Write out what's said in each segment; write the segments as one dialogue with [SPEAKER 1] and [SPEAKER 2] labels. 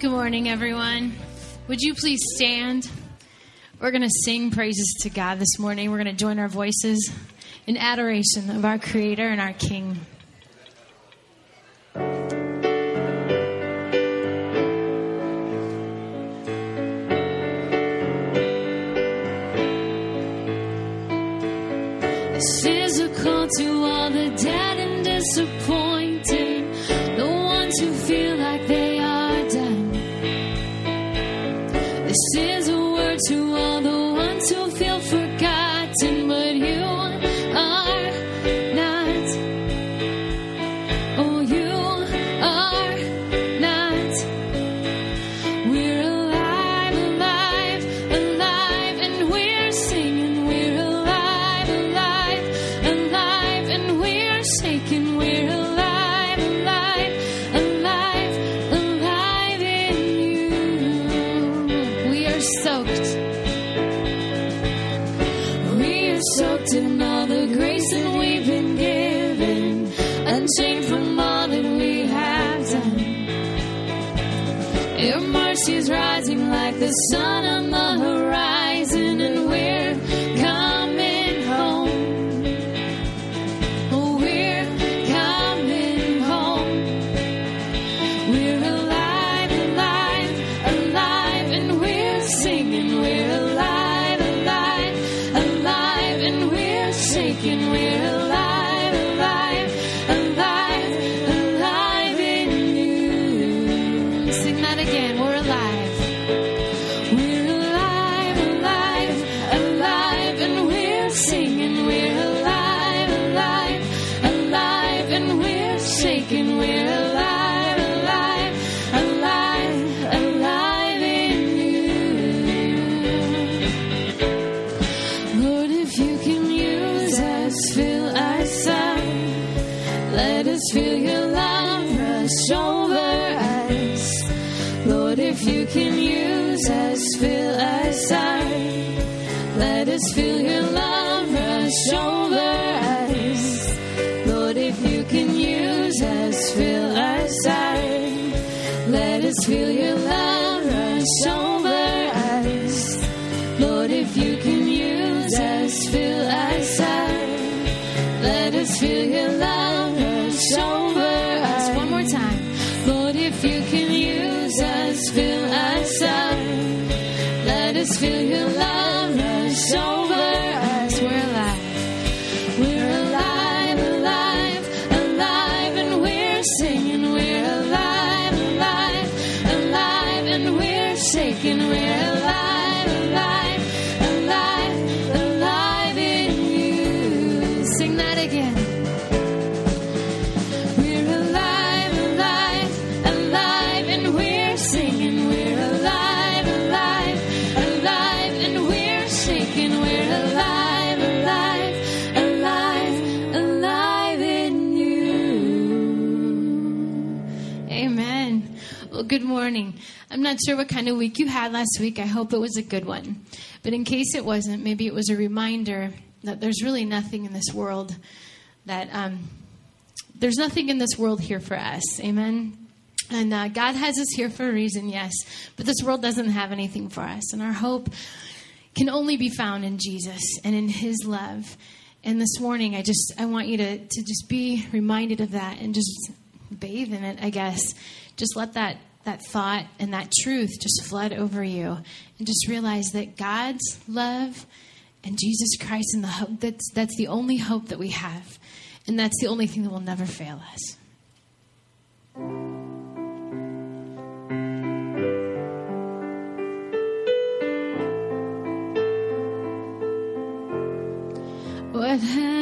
[SPEAKER 1] Good morning, everyone. Would you please stand? We're going to sing praises to God this morning. We're going to join our voices in adoration of our Creator and our King. not sure what kind of week you had last week. I hope it was a good one. But in case it wasn't, maybe it was a reminder that there's really nothing in this world that um, there's nothing in this world here for us. Amen. And uh, God has us here for a reason, yes. But this world doesn't have anything for us. And our hope can only be found in Jesus and in His love. And this morning, I just I want you to to just be reminded of that and just bathe in it. I guess just let that that thought and that truth just flood over you and just realize that God's love and Jesus Christ and the hope that's that's the only hope that we have and that's the only thing that will never fail us. What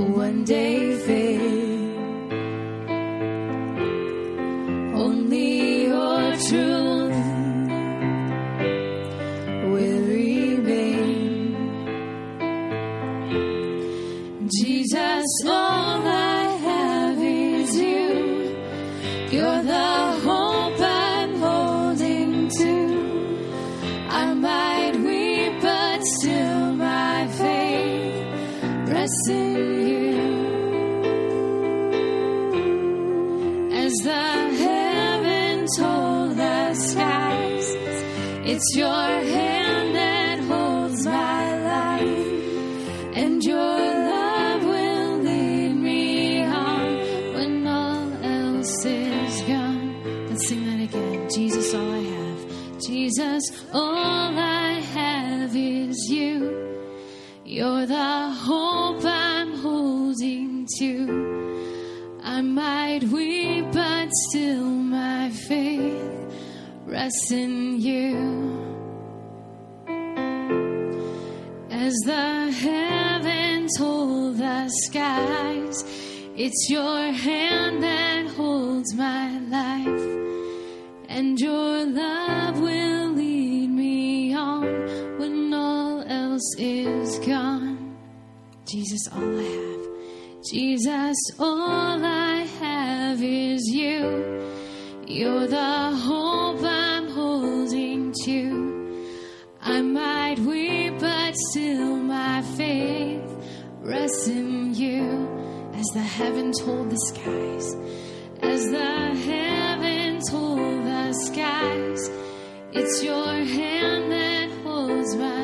[SPEAKER 1] one day fade. us in you as the heavens hold the skies. It's your hand that holds my life and your love will lead me on when all else is gone. Jesus all i have. Jesus all i have is you. You're the hope I might weep, but still my faith rests in you. As the heaven told the skies, as the heaven told the skies, it's your hand that holds my.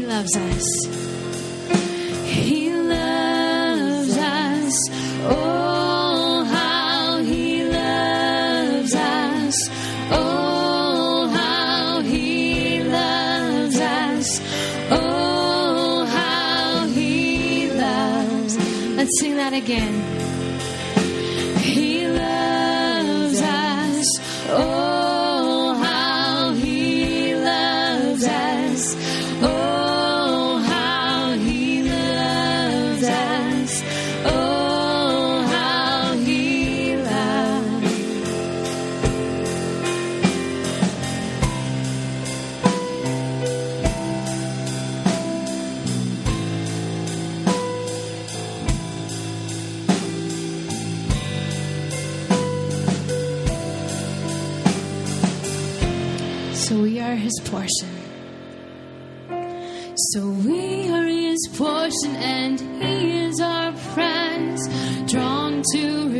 [SPEAKER 1] Loves us. He loves us. Oh, how he loves us. Oh, how he loves us. Oh, how he loves. Let's sing that again.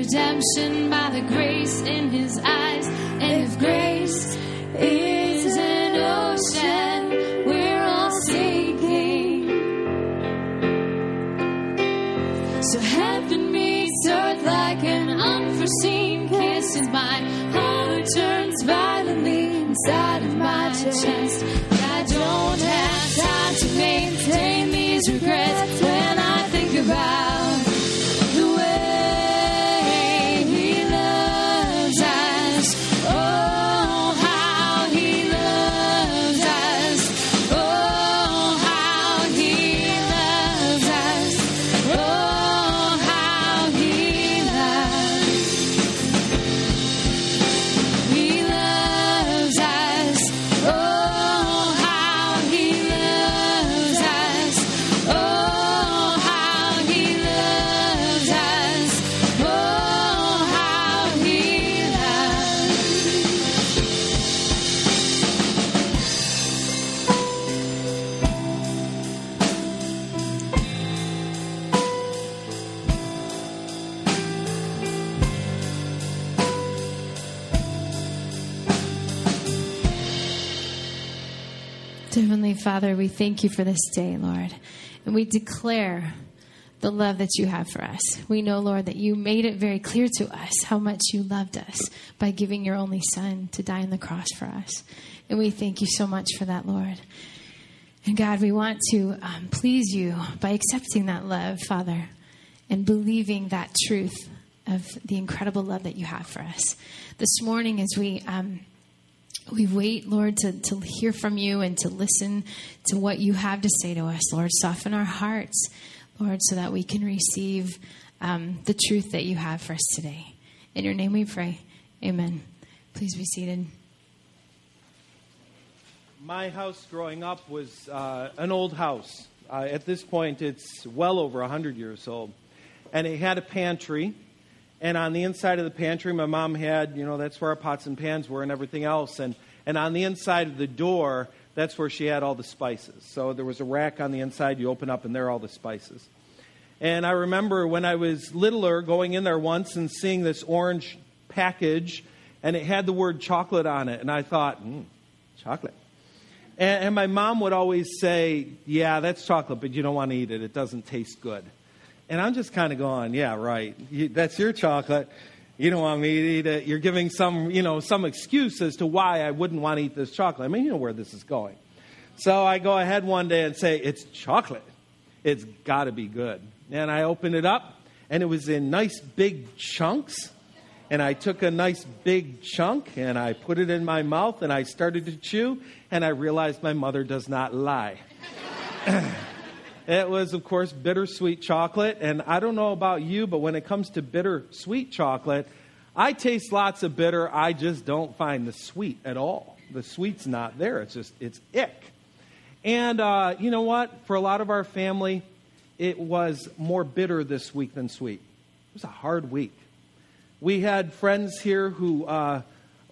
[SPEAKER 1] Redemption by the grace in his eyes. Thank you for this day, Lord. And we declare the love that you have for us. We know, Lord, that you made it very clear to us how much you loved us by giving your only Son to die on the cross for us. And we thank you so much for that, Lord. And God, we want to um, please you by accepting that love, Father, and believing that truth of the incredible love that you have for us. This morning, as we um, we wait, Lord, to, to hear from you and to listen to what you have to say to us, Lord. Soften our hearts, Lord, so that we can receive um, the truth that you have for us today. In your name we pray. Amen. Please be seated.
[SPEAKER 2] My house growing up was uh, an old house. Uh, at this point, it's well over 100 years old. And it had a pantry. And on the inside of the pantry, my mom had, you know, that's where our pots and pans were and everything else. And, and on the inside of the door, that's where she had all the spices. So there was a rack on the inside, you open up, and there are all the spices. And I remember when I was littler going in there once and seeing this orange package, and it had the word chocolate on it. And I thought, mm, chocolate. And, and my mom would always say, Yeah, that's chocolate, but you don't want to eat it. It doesn't taste good. And I'm just kind of going, Yeah, right. You, that's your chocolate. You don't want me to eat it. You're giving some, you know, some excuse as to why I wouldn't want to eat this chocolate. I mean, you know where this is going. So I go ahead one day and say, It's chocolate. It's got to be good. And I open it up, and it was in nice big chunks. And I took a nice big chunk and I put it in my mouth and I started to chew, and I realized my mother does not lie. it was, of course, bittersweet chocolate. And I don't know about you, but when it comes to bittersweet chocolate, I taste lots of bitter. I just don't find the sweet at all. The sweet's not there. It's just, it's ick. And uh, you know what? For a lot of our family, it was more bitter this week than sweet. It was a hard week. We had friends here who uh,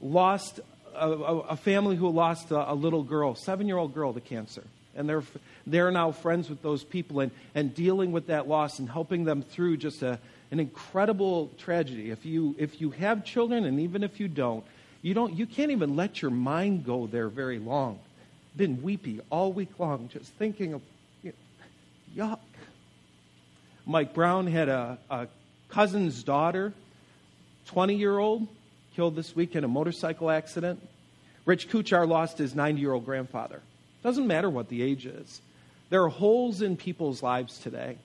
[SPEAKER 2] lost a, a, family who lost a, a little girl, seven year old girl, to cancer. And they're, they're now friends with those people and, and dealing with that loss and helping them through just a, an incredible tragedy. If you, if you have children, and even if you don't, you, don't, you can't even let your mind go there very long. Been weepy all week long, just thinking of yuck. Mike Brown had a, a cousin's daughter, 20 year old, killed this week in a motorcycle accident. Rich Kuchar lost his 90 year old grandfather. Doesn't matter what the age is. There are holes in people's lives today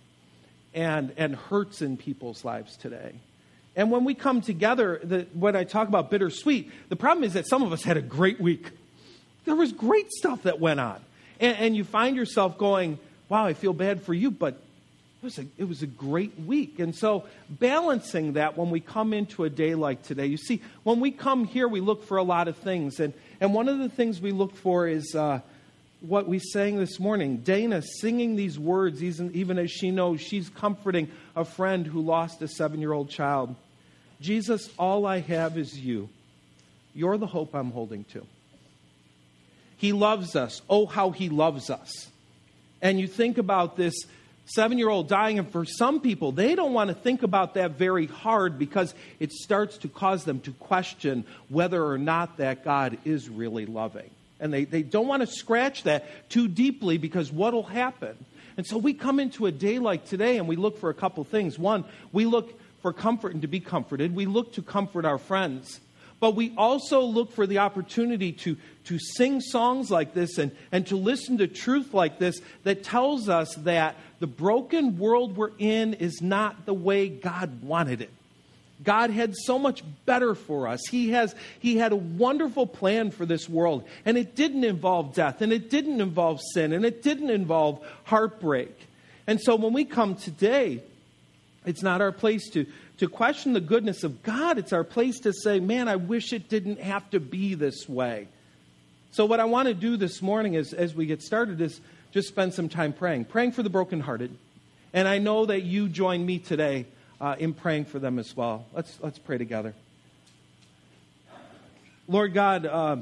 [SPEAKER 2] and, and hurts in people's lives today. And when we come together, the, when I talk about bittersweet, the problem is that some of us had a great week. There was great stuff that went on. And, and you find yourself going, wow, I feel bad for you, but it was, a, it was a great week. And so, balancing that when we come into a day like today, you see, when we come here, we look for a lot of things. And, and one of the things we look for is uh, what we sang this morning. Dana singing these words, even, even as she knows she's comforting a friend who lost a seven year old child. Jesus, all I have is you. You're the hope I'm holding to. He loves us. Oh, how he loves us. And you think about this seven year old dying, and for some people, they don't want to think about that very hard because it starts to cause them to question whether or not that God is really loving. And they, they don't want to scratch that too deeply because what will happen? And so we come into a day like today and we look for a couple things. One, we look for comfort and to be comforted, we look to comfort our friends. But we also look for the opportunity to, to sing songs like this and, and to listen to truth like this that tells us that the broken world we're in is not the way God wanted it. God had so much better for us. He, has, he had a wonderful plan for this world, and it didn't involve death, and it didn't involve sin, and it didn't involve heartbreak. And so when we come today, it's not our place to, to question the goodness of God. It's our place to say, man, I wish it didn't have to be this way. So, what I want to do this morning is, as we get started is just spend some time praying, praying for the brokenhearted. And I know that you join me today uh, in praying for them as well. Let's, let's pray together. Lord God, uh,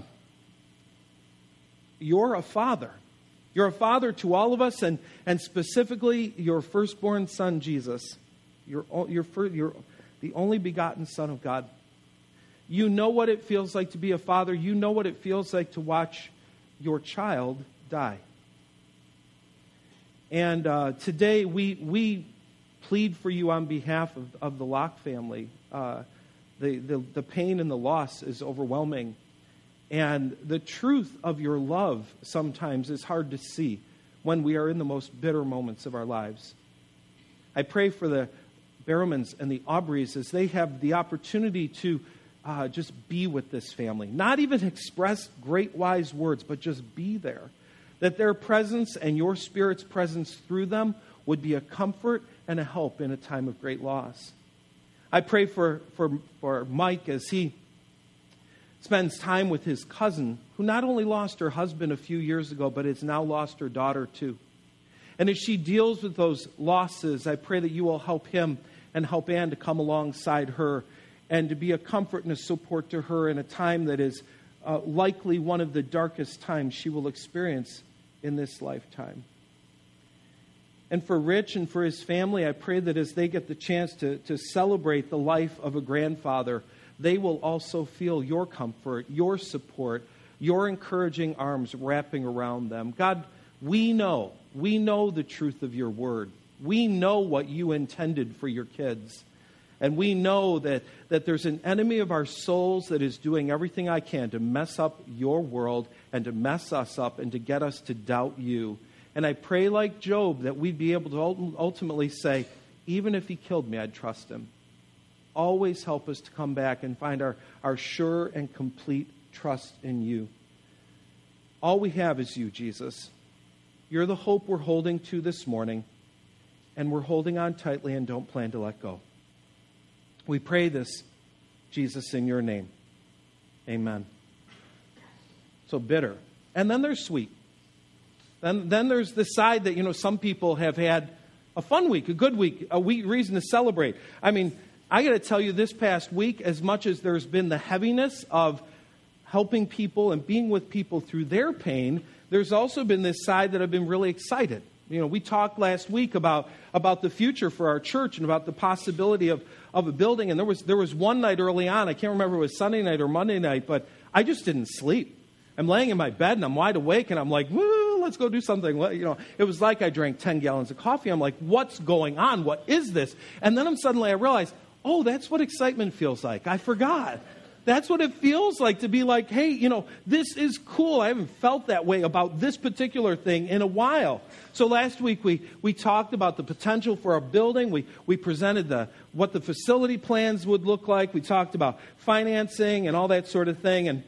[SPEAKER 2] you're a father. You're a father to all of us, and, and specifically your firstborn son, Jesus. You're, you're, you're the only begotten Son of God. You know what it feels like to be a father. You know what it feels like to watch your child die. And uh, today we, we plead for you on behalf of, of the Locke family. Uh, the, the, the pain and the loss is overwhelming. And the truth of your love sometimes is hard to see when we are in the most bitter moments of our lives. I pray for the Barrowmans and the Aubreys as they have the opportunity to uh, just be with this family. Not even express great wise words, but just be there. That their presence and your Spirit's presence through them would be a comfort and a help in a time of great loss. I pray for, for, for Mike as he spends time with his cousin, who not only lost her husband a few years ago, but has now lost her daughter too. And as she deals with those losses, I pray that you will help him and help Ann to come alongside her and to be a comfort and a support to her in a time that is uh, likely one of the darkest times she will experience in this lifetime. And for Rich and for his family, I pray that as they get the chance to, to celebrate the life of a grandfather, they will also feel your comfort, your support, your encouraging arms wrapping around them. God, we know, we know the truth of your word. We know what you intended for your kids. And we know that, that there's an enemy of our souls that is doing everything I can to mess up your world and to mess us up and to get us to doubt you. And I pray, like Job, that we'd be able to ultimately say, even if he killed me, I'd trust him. Always help us to come back and find our, our sure and complete trust in you. All we have is you, Jesus. You're the hope we're holding to this morning and we're holding on tightly and don't plan to let go. We pray this, Jesus, in your name. Amen. So bitter. And then there's sweet. Then, then there's the side that, you know, some people have had a fun week, a good week, a week reason to celebrate. I mean, I got to tell you, this past week, as much as there's been the heaviness of helping people and being with people through their pain, there's also been this side that I've been really excited. You know, we talked last week about, about the future for our church and about the possibility of, of a building. And there was, there was one night early on, I can't remember if it was Sunday night or Monday night, but I just didn't sleep. I'm laying in my bed and I'm wide awake and I'm like, woo, let's go do something. You know, it was like I drank 10 gallons of coffee. I'm like, what's going on? What is this? And then I'm suddenly I realized, oh, that's what excitement feels like. I forgot. That's what it feels like to be like, hey, you know, this is cool. I haven't felt that way about this particular thing in a while. So last week we, we talked about the potential for a building. We, we presented the, what the facility plans would look like. We talked about financing and all that sort of thing. And,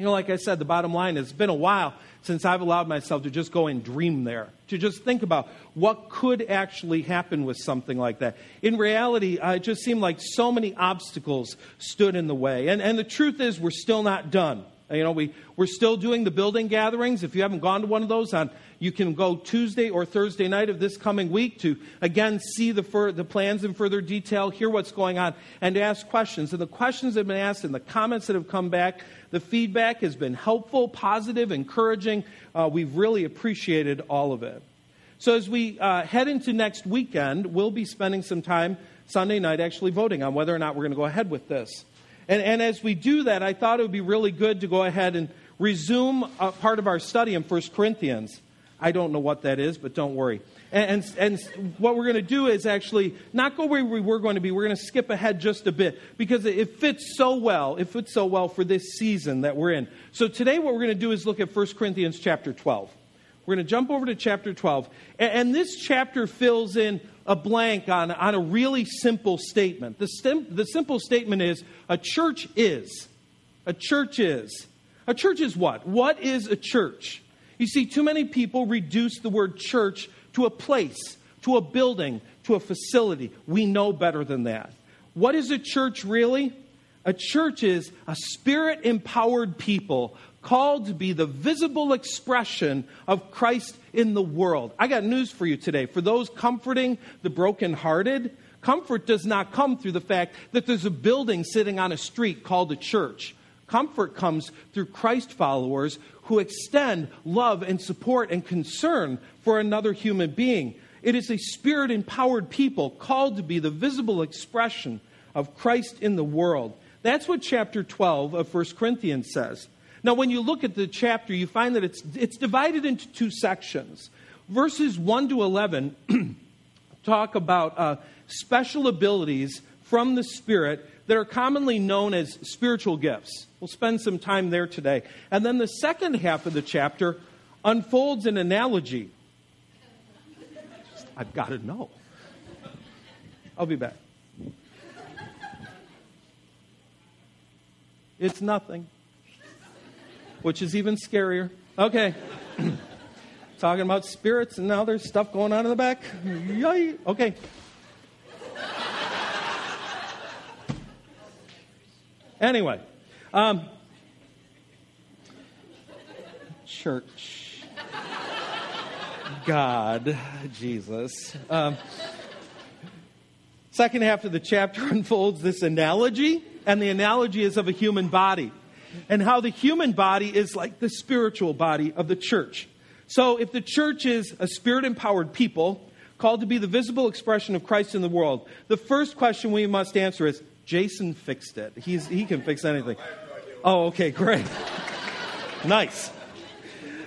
[SPEAKER 2] you know, like I said, the bottom line is it's been a while since I've allowed myself to just go and dream there, to just think about what could actually happen with something like that. In reality, uh, it just seemed like so many obstacles stood in the way. And, and the truth is, we're still not done. You know, we, we're still doing the building gatherings. If you haven't gone to one of those, on, you can go Tuesday or Thursday night of this coming week to, again, see the, fur, the plans in further detail, hear what's going on, and ask questions. And the questions that have been asked and the comments that have come back, the feedback has been helpful, positive, encouraging. Uh, we've really appreciated all of it. So as we uh, head into next weekend, we'll be spending some time Sunday night actually voting on whether or not we're going to go ahead with this. And, and as we do that, I thought it would be really good to go ahead and resume a part of our study in 1 Corinthians. I don't know what that is, but don't worry. And, and, and what we're going to do is actually not go where we were going to be. We're going to skip ahead just a bit because it fits so well. It fits so well for this season that we're in. So today, what we're going to do is look at 1 Corinthians chapter 12. We're going to jump over to chapter 12. And, and this chapter fills in a blank on, on a really simple statement. The, stem, the simple statement is a church is. A church is. A church is what? What is a church? You see, too many people reduce the word church to a place, to a building, to a facility. We know better than that. What is a church really? A church is a spirit empowered people called to be the visible expression of Christ in the world. I got news for you today. For those comforting the brokenhearted, comfort does not come through the fact that there's a building sitting on a street called a church. Comfort comes through Christ followers who extend love and support and concern for another human being. It is a spirit empowered people called to be the visible expression of Christ in the world. That's what chapter 12 of 1 Corinthians says. Now, when you look at the chapter, you find that it's, it's divided into two sections. Verses 1 to 11 talk about uh, special abilities from the Spirit that are commonly known as spiritual gifts. We'll spend some time there today. And then the second half of the chapter unfolds an analogy. I've got to know. I'll be back. It's nothing which is even scarier. Okay. Talking about spirits, and now there's stuff going on in the back. Yay. Okay. Anyway, um, church, God, Jesus. Um, second half of the chapter unfolds this analogy, and the analogy is of a human body and how the human body is like the spiritual body of the church. So, if the church is a spirit empowered people called to be the visible expression of Christ in the world, the first question we must answer is Jason fixed it. He's, he can fix anything. Oh, okay, great. nice.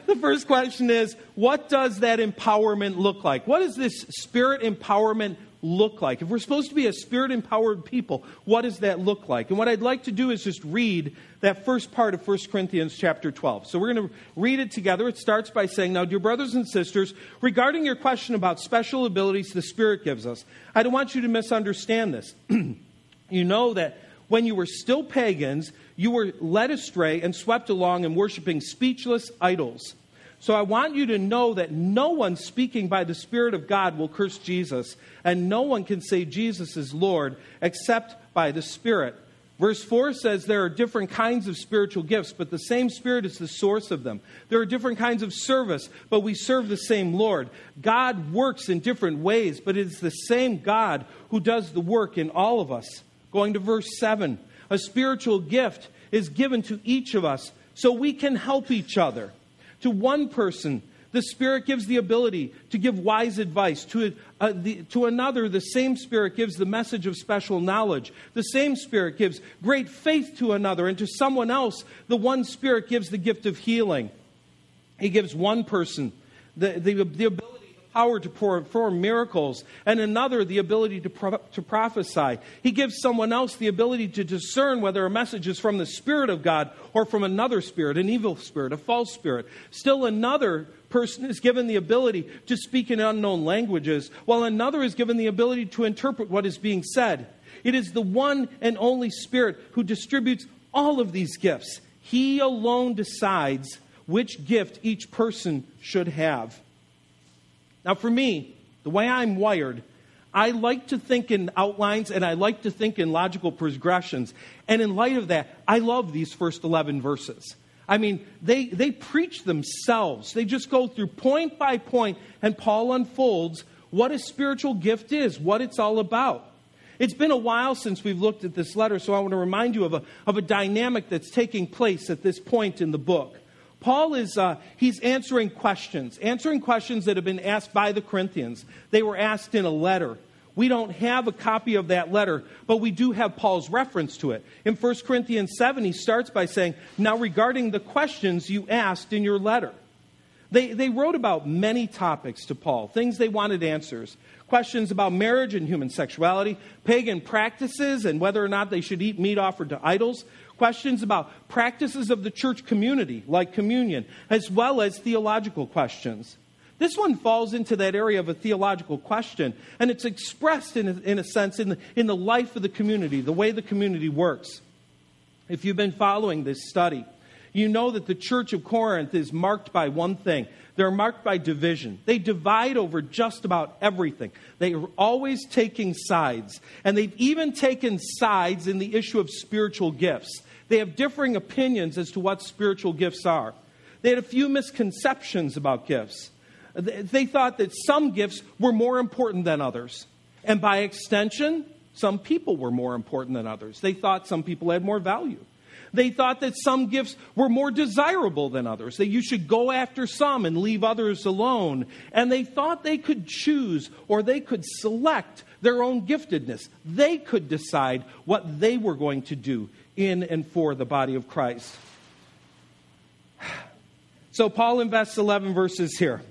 [SPEAKER 2] The first question is what does that empowerment look like? What does this spirit empowerment look like? If we're supposed to be a spirit empowered people, what does that look like? And what I'd like to do is just read that first part of 1 Corinthians chapter 12. So we're going to read it together. It starts by saying, Now, dear brothers and sisters, regarding your question about special abilities the Spirit gives us, I don't want you to misunderstand this. you know that when you were still pagans, you were led astray and swept along in worshiping speechless idols so I want you to know that no one speaking by the Spirit of God will curse Jesus, and no one can say Jesus is Lord except by the Spirit. Verse 4 says there are different kinds of spiritual gifts, but the same Spirit is the source of them. There are different kinds of service, but we serve the same Lord. God works in different ways, but it is the same God who does the work in all of us. Going to verse 7 a spiritual gift is given to each of us so we can help each other. To one person, the Spirit gives the ability to give wise advice. To, uh, the, to another, the same Spirit gives the message of special knowledge. The same Spirit gives great faith to another. And to someone else, the one Spirit gives the gift of healing. He gives one person the, the, the ability, power to perform miracles, and another the ability to, pro- to prophesy. He gives someone else the ability to discern whether a message is from the Spirit of God or from another spirit, an evil spirit, a false spirit. Still another person is given the ability to speak in unknown languages, while another is given the ability to interpret what is being said. It is the one and only Spirit who distributes all of these gifts. He alone decides which gift each person should have. Now, for me, the way I'm wired, I like to think in outlines and I like to think in logical progressions. And in light of that, I love these first 11 verses. I mean, they, they preach themselves. They just go through point by point, and Paul unfolds what a spiritual gift is, what it's all about. It's been a while since we've looked at this letter, so I want to remind you of a, of a dynamic that's taking place at this point in the book. Paul is uh, he's answering questions, answering questions that have been asked by the Corinthians. They were asked in a letter. We don't have a copy of that letter, but we do have Paul's reference to it. In 1 Corinthians 7, he starts by saying, Now, regarding the questions you asked in your letter, they, they wrote about many topics to Paul, things they wanted answers. Questions about marriage and human sexuality, pagan practices and whether or not they should eat meat offered to idols, questions about practices of the church community, like communion, as well as theological questions. This one falls into that area of a theological question, and it's expressed in a, in a sense in the, in the life of the community, the way the community works. If you've been following this study, you know that the church of Corinth is marked by one thing. They're marked by division. They divide over just about everything. They are always taking sides. And they've even taken sides in the issue of spiritual gifts. They have differing opinions as to what spiritual gifts are. They had a few misconceptions about gifts. They thought that some gifts were more important than others. And by extension, some people were more important than others. They thought some people had more value. They thought that some gifts were more desirable than others, that you should go after some and leave others alone. And they thought they could choose or they could select their own giftedness. They could decide what they were going to do in and for the body of Christ. So Paul invests 11 verses here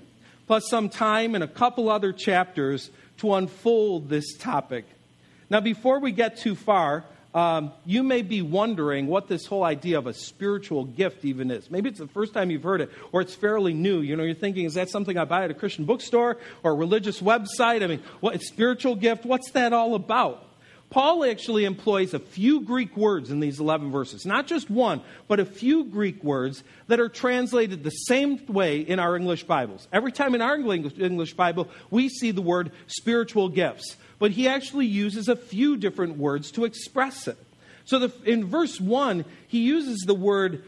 [SPEAKER 2] plus some time and a couple other chapters to unfold this topic. Now, before we get too far, um, you may be wondering what this whole idea of a spiritual gift even is. Maybe it's the first time you've heard it, or it's fairly new. You know, you're thinking, is that something I buy at a Christian bookstore or a religious website? I mean, what spiritual gift? What's that all about? Paul actually employs a few Greek words in these 11 verses. Not just one, but a few Greek words that are translated the same way in our English Bibles. Every time in our English Bible, we see the word spiritual gifts, but he actually uses a few different words to express it. So the, in verse 1, he uses the word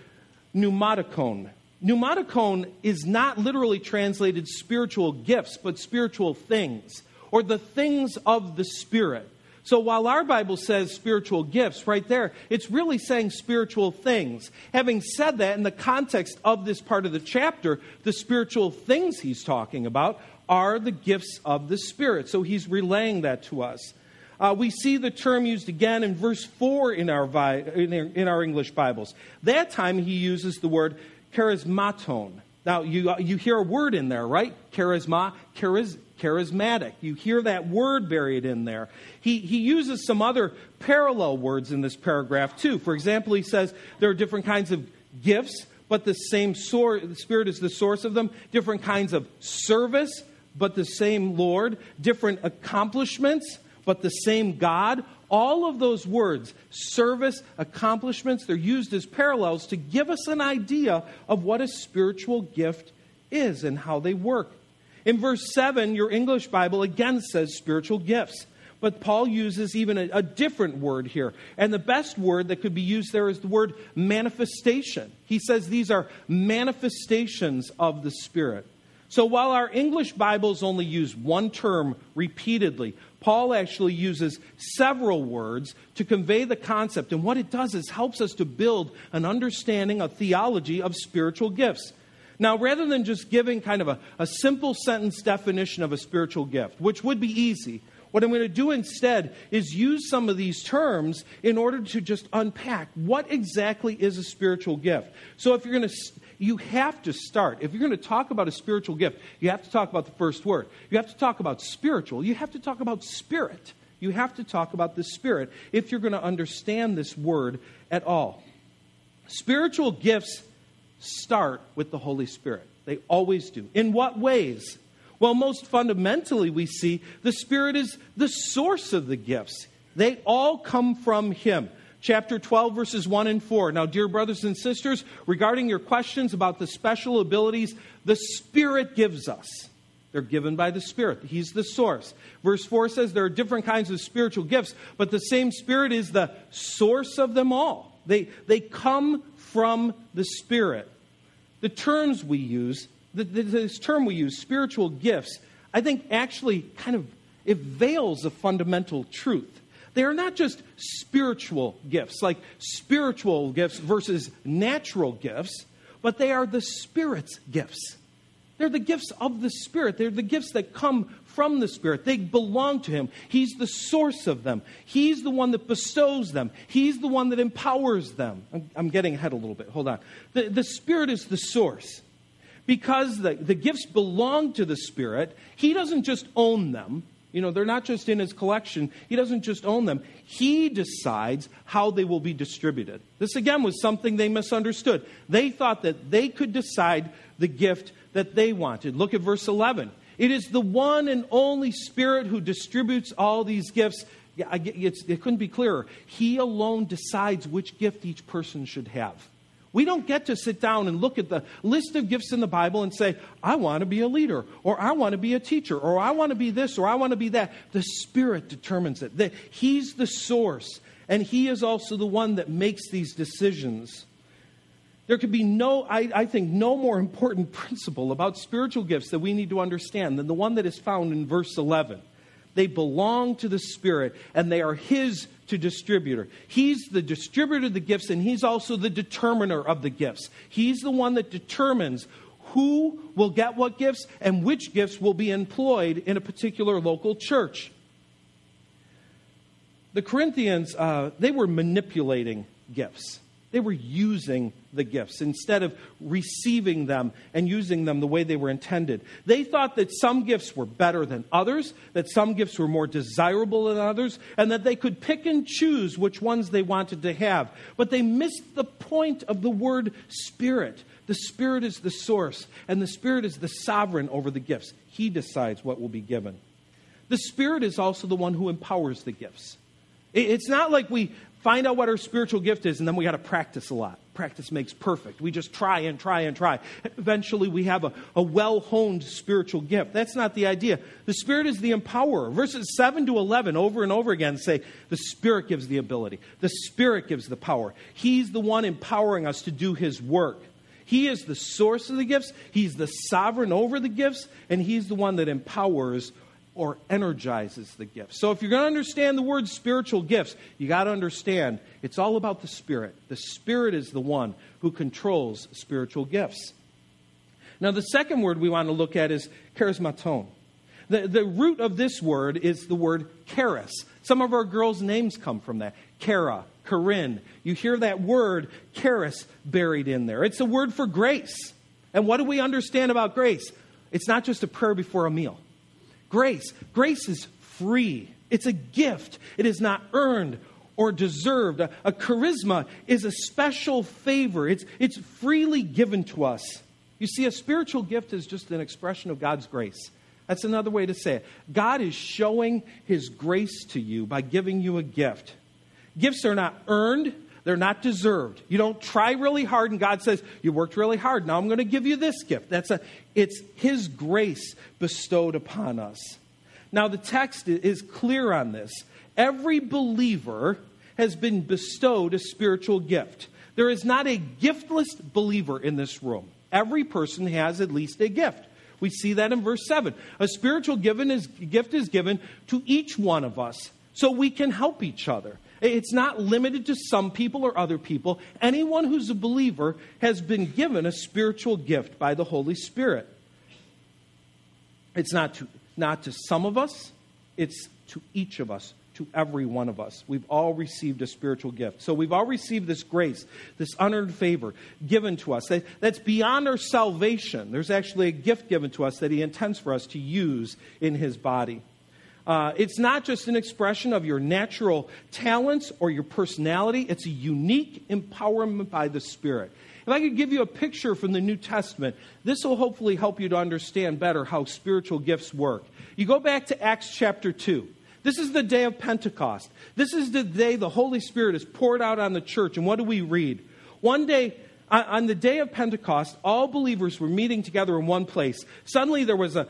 [SPEAKER 2] pneumatikon. Pneumatikon is not literally translated spiritual gifts, but spiritual things, or the things of the Spirit. So while our Bible says spiritual gifts right there, it's really saying spiritual things. Having said that, in the context of this part of the chapter, the spiritual things he's talking about are the gifts of the Spirit. So he's relaying that to us. Uh, we see the term used again in verse 4 in our, in our English Bibles. That time he uses the word charismaton. Now, you, uh, you hear a word in there, right? Charisma, chariz, charismatic. You hear that word buried in there. He, he uses some other parallel words in this paragraph, too. For example, he says there are different kinds of gifts, but the same source, the Spirit is the source of them. Different kinds of service, but the same Lord. Different accomplishments, but the same God. All of those words, service, accomplishments, they're used as parallels to give us an idea of what a spiritual gift is and how they work. In verse 7, your English Bible again says spiritual gifts. But Paul uses even a, a, different word here. And the best word that could be used there is the word manifestation. He says these are manifestations of the Spirit. So while our English Bibles only use one term repeatedly, Paul actually uses several words to convey the concept. And what it does is helps us to build an understanding, a theology of spiritual gifts. Now, rather than just giving kind of a, a simple sentence definition of a spiritual gift, which would be easy, what I'm going to do instead is use some of these terms in order to just unpack what exactly is a spiritual gift. So if you're going to you have to start. If you're going to talk about a spiritual gift, you have to talk about the first word. You have to talk about spiritual. You have to talk about spirit. You have to talk about the spirit if you're going to understand this word at all. Spiritual gifts start with the Holy Spirit. They always do. In what ways? Well, most fundamentally, we see the Spirit is the source of the gifts. They all come from Him. Chapter 12, verses 1 and 4. Now, dear brothers and sisters, regarding your questions about the special abilities the Spirit gives us, they're given by the Spirit. He's the source. Verse 4 says there are different kinds of spiritual gifts, but the same Spirit is the source of them all. They, they come from the Spirit. The terms we use, the, this term we use, spiritual gifts, I think actually kind of it veils a fundamental truth. They are not just spiritual gifts, like spiritual gifts versus natural gifts, but they are the Spirit's gifts. They're the gifts of the Spirit. They're the gifts that come from the Spirit. They belong to Him. He's the source of them. He's the one that bestows them. He's the one that empowers them. I'm, I'm getting ahead a little bit. Hold on. The, the Spirit is the source. Because the, the gifts belong to the Spirit, He doesn't just own them. You know, they're not just in his collection. He doesn't just own them. He decides how they will be distributed. This, again, was something they misunderstood. They thought that they could decide the gift that they wanted. Look at verse 11. It is the one and only Spirit who distributes all these gifts. It couldn't be clearer. He alone decides which gift each person should have. We don't get to sit down and look at the list of gifts in the Bible and say, I want to be a leader, or I want to be a teacher, or I want to be this, or I want to be that. The Spirit determines it. The, he's the source, and He is also the one that makes these decisions. There could be no, I, I, think, no more important principle about spiritual gifts that we need to understand than the one that is found in verse 11. They belong to the Spirit, and they are His to distributor. He's the distributor of the gifts, and He's also the determiner of the gifts. He's the one that determines who will get what gifts and which gifts will be employed in a particular local church. The Corinthians, uh, they were manipulating gifts. They were using the gifts instead of receiving them and using them the way they were intended. They thought that some gifts were better than others, that some gifts were more desirable than others, and that they could pick and choose which ones they wanted to have. But they missed the point of the word spirit. The Spirit is the source, and the Spirit is the sovereign over the gifts. He decides what will be given. The Spirit is also the one who empowers the gifts. It's not like we find out what our spiritual gift is, and then we got to practice a lot. Practice makes perfect. We just try and try and try. Eventually, we have a, a well honed spiritual gift. That's not the idea. The Spirit is the empowerer. Verses 7 to 11, over and over again, say the Spirit gives the ability, the Spirit gives the power. He's the one empowering us to do His work. He is the source of the gifts, He's the sovereign over the gifts, and He's the one that empowers or energizes the gifts. So if you're going to understand the word spiritual gifts, you got to understand it's all about the Spirit. The Spirit is the one who controls spiritual gifts. Now, the second word we want to look at is charismaton. The, the root of this word is the word charis. Some of our girls' names come from that. Kara, Corinne. You hear that word charis buried in there. It's a word for grace. And what do we understand about grace? It's not just a prayer before a meal. Grace. Grace is free. It's a gift. It is not earned or deserved. A, a, charisma is a special favor. It's, it's freely given to us. You see, a spiritual gift is just an expression of God's grace. That's another way to say it. God is showing his grace to you by giving you a gift. Gifts are not earned, they're not deserved. You don't try really hard, and God says, You worked really hard. Now I'm going to give you this gift. That's a, it's His grace bestowed upon us. Now, the text is clear on this. Every believer has been bestowed a spiritual gift. There is not a giftless believer in this room. Every person has at least a gift. We see that in verse 7. A spiritual given is, gift is given to each one of us so we can help each other. It's not limited to some people or other people. Anyone who's a believer has been given a spiritual gift by the Holy Spirit. It's not to, not to some of us, it's to each of us to every one of us. We've all received a spiritual gift. So we've all received this grace, this unearned favor given to us. That, that's beyond our salvation. There's actually a gift given to us that He intends for us to use in His body. Uh, it's not just an expression of your natural talents or your personality, it's a unique empowerment by the Spirit. If I could give you a picture from the New Testament, this will hopefully help you to understand better how spiritual gifts work. You go back to Acts chapter 2. This is the day of Pentecost. This is the day the Holy Spirit is poured out on the church. And what do we read? One day, on the day of Pentecost, all believers were meeting together in one place. Suddenly, there was a,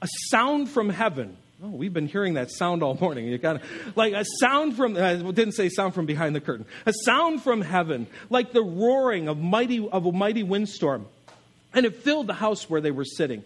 [SPEAKER 2] a sound from heaven Oh, we've been hearing that sound all morning. You got like a sound from uh, didn't say sound from behind the curtain. A sound from heaven, like the roaring of mighty of a mighty windstorm, and it filled the house where they were sitting.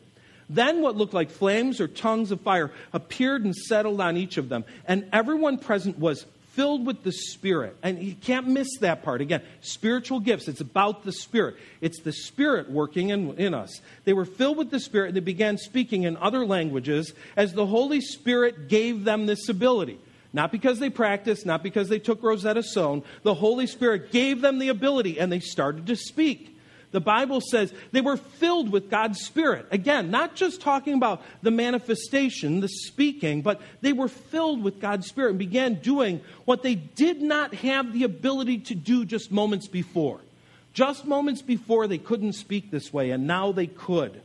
[SPEAKER 2] Then what looked like flames or tongues of fire appeared and settled on each of them, and everyone present was filled with the Spirit. And you can't miss that part. Again, spiritual gifts. It's about the Spirit. It's the Spirit working in, in us. They were filled with the Spirit and they began speaking in other languages as the Holy Spirit gave them this ability. Not because they practiced, not because they took Rosetta Stone. The Holy Spirit gave them the ability and they started to speak the Bible says they were filled with God's Spirit. Again, not just talking about the manifestation, the speaking, but they were filled with God's Spirit and began doing what they did not have the ability to do just moments before. Just moments before, they couldn't speak this way, and now they could.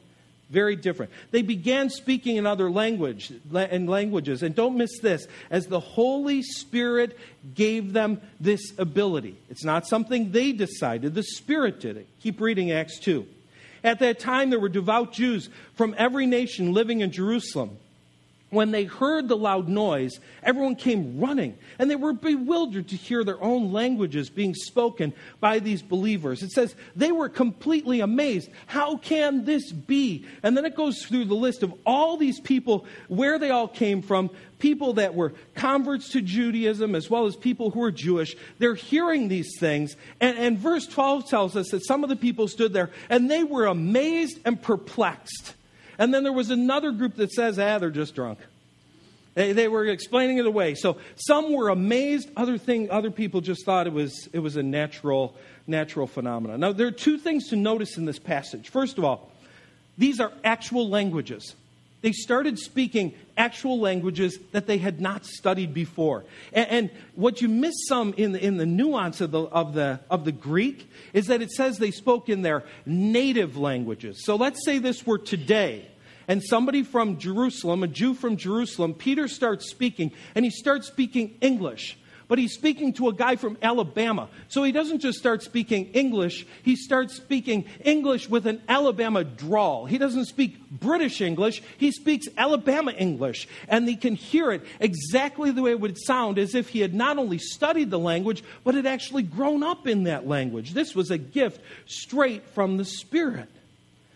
[SPEAKER 2] Very different. They began speaking in other language and languages. And don't miss this, as the Holy Spirit gave them this ability. It's not something they decided, the Spirit did it. Keep reading Acts 2. At that time, there were devout Jews from every nation living in Jerusalem when they heard the loud noise, everyone came running, and they were bewildered to hear their own languages being spoken by these believers. It says they were completely amazed. How can this be? And then it goes through the list of all these people, where they all came from, people that were converts to Judaism, as well as people who were Jewish. They're hearing these things. And, and verse 12 tells us that some of the people stood there, and they were amazed and perplexed. And then there was another group that says, ah, they're just drunk. They, they were explaining it away. So some were amazed, other, thing, other people just thought it was, it was a natural, natural phenomenon. Now, there are two things to notice in this passage. First of all, these are actual languages. They started speaking actual languages that they had not studied before. And, and, what you miss some in the, in the nuance of the, of, the, of the Greek is that it says they spoke in their native languages. So let's say this were today and somebody from Jerusalem, a Jew from Jerusalem, Peter starts speaking, and he starts speaking English. But he's speaking to a guy from Alabama. So he doesn't just start speaking English, he starts speaking English with an Alabama drawl. He doesn't speak British English, he speaks Alabama English. And he can hear it exactly the way it would sound as if he had not only studied the language, but had actually grown up in that language. This was a gift straight from the Spirit,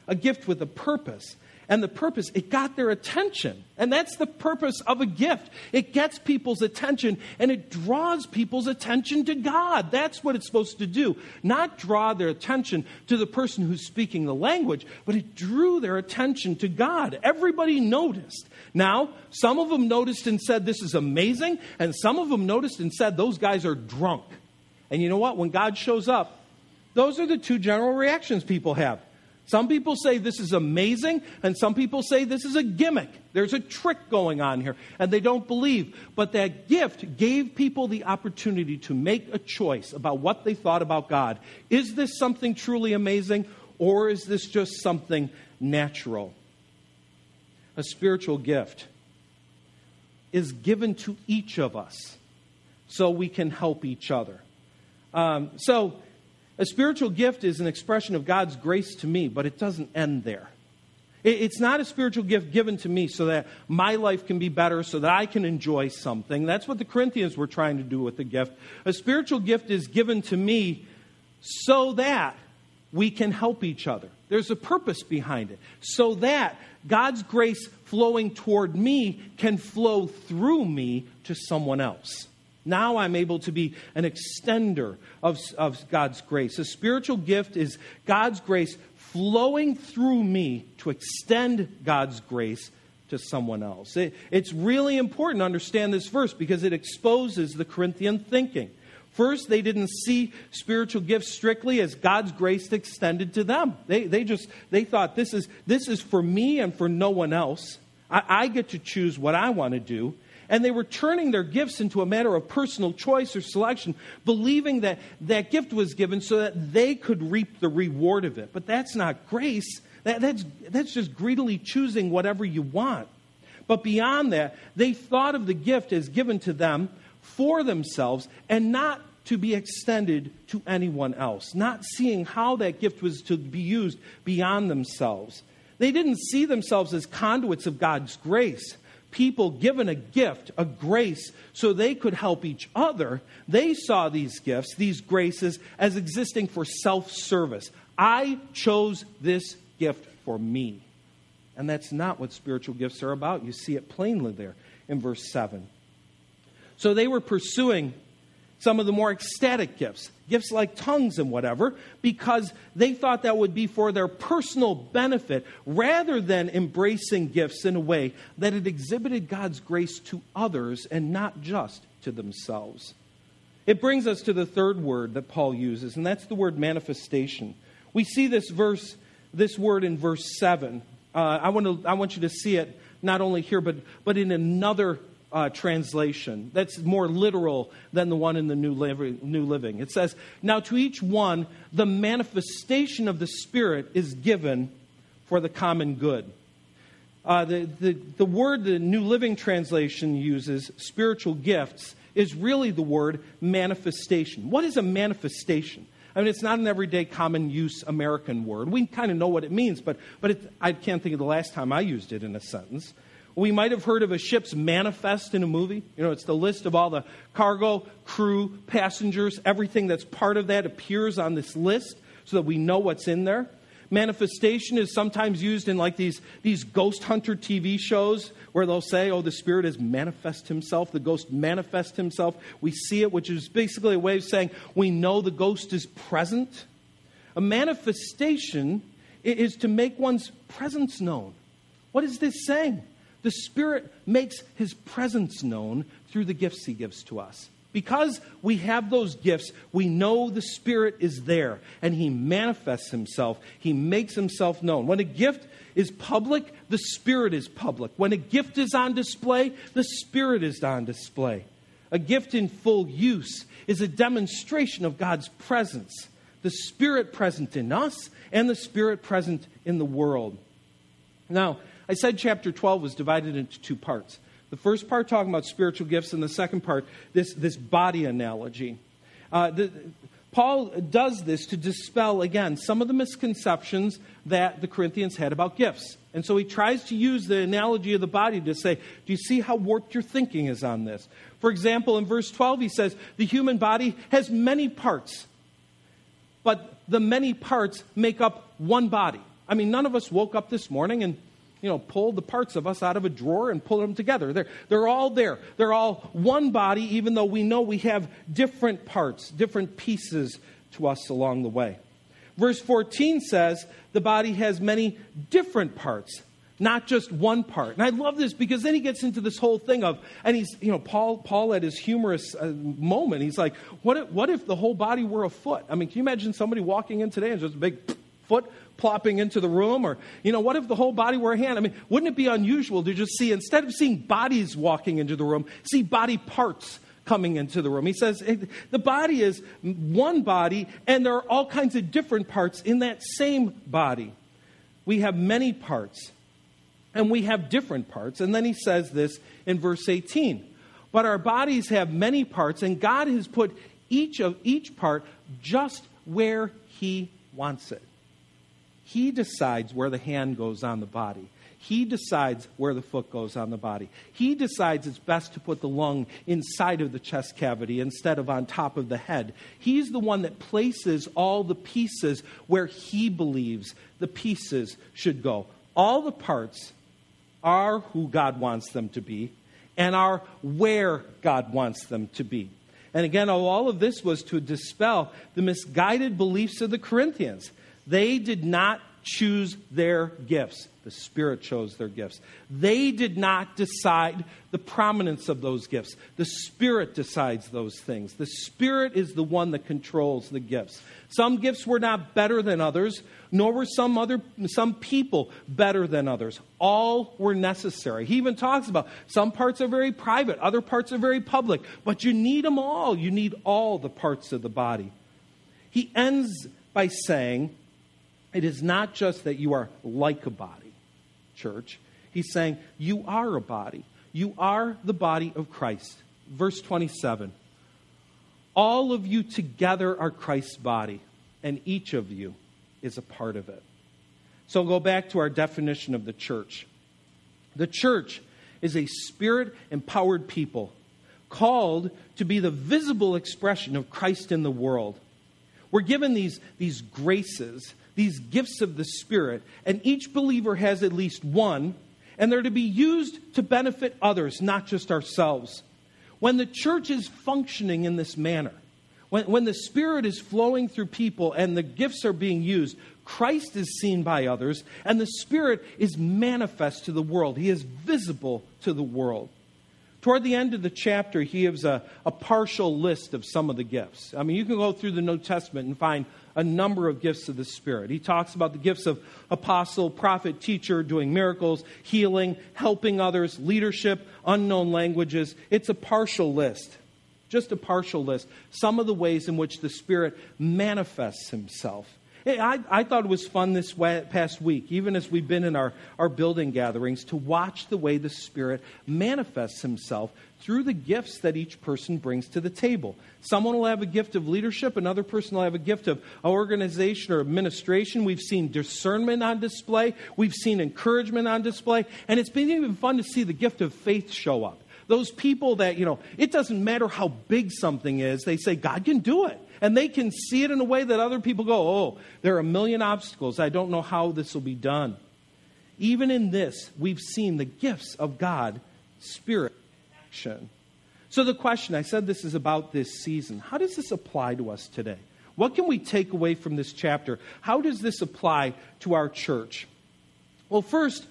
[SPEAKER 2] a gift with a purpose and the purpose, it got their attention. And that's the purpose of a gift. It gets people's attention and it draws people's attention to God. That's what it's supposed to do. Not draw their attention to the person who's speaking the language, but it drew their attention to God. Everybody noticed. Now, some of them noticed and said, This is amazing. And some of them noticed and said, Those guys are drunk. And you know what? When God shows up, those are the two general reactions people have. Some people say this is amazing, and some people say this is a gimmick. There's a trick going on here, and they don't believe. But that gift gave people the opportunity to make a choice about what they thought about God. Is this something truly amazing, or is this just something natural? A spiritual gift is given to each of us so we can help each other. Um, so, a spiritual gift is an expression of God's grace to me, but it doesn't end there. It's not a spiritual gift given to me so that my life can be better, so that I can enjoy something. That's what the Corinthians were trying to do with the gift. A spiritual gift is given to me so that we can help each other. There's a purpose behind it. So that God's grace flowing toward me can flow through me to someone else. Now I'm able to be an extender of, of God's grace. A spiritual gift is God's grace flowing through me to extend God's grace to someone else. It, it's really important to understand this verse because it exposes the Corinthian thinking. First, they didn't see spiritual gifts strictly as God's grace extended to them. They, they just they thought this is this is for me and for no one else. I, I get to choose what I want to do. And they were turning their gifts into a matter of personal choice or selection, believing that that gift was given so that they could reap the reward of it. But that's not grace. That, that's, that's just greedily choosing whatever you want. But beyond that, they thought of the gift as given to them for themselves and not to be extended to anyone else, not seeing how that gift was to be used beyond themselves. They didn't see themselves as conduits of God's grace, people given a gift, a grace, so they could help each other. They saw these gifts, these graces, as existing for self service. I chose this gift for me. And that's not what spiritual gifts are about. You see it plainly there in verse 7. So they were pursuing some of the more ecstatic gifts, gifts like tongues and whatever, because they thought that would be for their personal benefit rather than embracing gifts in a way that it exhibited God's grace to others and not just to themselves. It brings us to the third word that Paul uses, and that's the word manifestation. We see this verse this word in verse 7. Uh, I, want to, I want you to see it not only here, but, but in another uh, translation that's more literal than the one in the New Living, New Living. It says, Now to each one, the manifestation of the Spirit is given for the common good. Uh, the, the, the word the New Living Translation uses, spiritual gifts, is really the word manifestation. What is a manifestation? I mean, it's not an everyday common use American word. We kind of know what it means, but, but it, I can't think of the last time I used it in a sentence. We might have heard of a ship's manifest in a movie. You know, it's the list of all the cargo, crew, passengers, everything that's part of that appears on this list so that we know what's in there. Manifestation is sometimes used in like these, these ghost hunter TV shows where they'll say, oh, the Spirit has manifest himself, the ghost manifests himself. We see it, which is basically a way of saying we know the ghost is present. A manifestation is to make one's presence known. What is this saying? The Spirit makes his presence known through the gifts he gives to us. Because we have those gifts, we know the Spirit is there and He manifests Himself. He makes Himself known. When a gift is public, the Spirit is public. When a gift is on display, the Spirit is on display. A gift in full use is a demonstration of God's presence, the Spirit present in us and the Spirit present in the world. Now, I said chapter 12 was divided into two parts. The first part talking about spiritual gifts, and the second part, this, this body analogy. Uh, the, Paul does this to dispel, again, some of the misconceptions that the Corinthians had about gifts. And so he tries to use the analogy of the body to say, Do you see how warped your thinking is on this? For example, in verse 12, he says, The human body has many parts, but the many parts make up one body. I mean, none of us woke up this morning and you know, pulled the parts of us out of a drawer and pulled them together. They're, they're all there. They're all one body, even though we know we have different parts, different pieces to us along the way. Verse 14 says the body has many different parts, not just one part. And I love this because then he gets into this whole thing of, and he's, you know, Paul, Paul at his humorous uh, moment, he's like, what if, what if the whole body were a foot? I mean, can you imagine somebody walking in today and just a big foot plopping into the room? Or, you know, what if the whole body were a hand? I mean, wouldn't it be unusual to just see, instead of seeing bodies walking into the room, see body parts coming into the room? He says the body is one body, and there are all kinds of different parts in that same body. We have many parts, and we have different parts. And then he says this in verse 18. But our bodies have many parts, and God has put each of each part just where he wants it. He decides where the hand goes on the body. He decides where the foot goes on the body. He decides it's best to put the lung inside of the chest cavity instead of on top of the head. He's the one that places all the pieces where he believes the pieces should go. All the parts are who God wants them to be and are where God wants them to be. And again, all of this was to dispel the misguided beliefs of the Corinthians. They did not choose their gifts. The Spirit chose their gifts. They did not decide the prominence of those gifts. The Spirit decides those things. The Spirit is the one that controls the gifts. Some gifts were not better than others, nor were some other some people better than others. All were necessary. He even talks about some parts are very private, other parts are very public, but you need them all. You need all the parts of the body. He ends by saying, it is not just that you are like a body church. He's saying, You are a body. You are the body of Christ. Verse 27 All of you together are Christ's body, and each of you is a part of it. So go back to our definition of the church. The church is a spirit empowered people called to be the visible expression of Christ in the world. We're given these, these graces these gifts of the Spirit, and each believer has at least one, and they're to be used to benefit others, not just ourselves. When the church is functioning in this manner, when, when the Spirit is flowing through people and the gifts are being used, Christ is seen by others, and the Spirit is manifest to the world. He is visible to the world. Toward the end of the chapter, he gives a, a partial list of some of the gifts. I mean, you can go through the New Testament and find a number of gifts of the Spirit. He talks about the gifts of apostle, prophet, teacher, doing miracles, healing, helping others, leadership, unknown languages. It's a partial list, just a partial list. Some of the ways in which the Spirit manifests himself. I, I thought it was fun this past week, even as we've been in our, our building gatherings, to watch the way the Spirit manifests Himself through the gifts that each person brings to the table. Someone will have a gift of leadership, another person will have a gift of organization or administration. We've seen discernment on display, we've seen encouragement on display, and it's been even fun to see the gift of faith show up. Those people that, you know, it doesn't matter how big something is, they say, God can do it. And they can see it in a way that other people go, oh, there are a million obstacles. I don't know how this will be done. Even in this, we've seen the gifts of God, Spirit, action. So the question, I said this is about this season. How does this apply to us today? What can we take away from this chapter? How does this apply to our church? Well, first,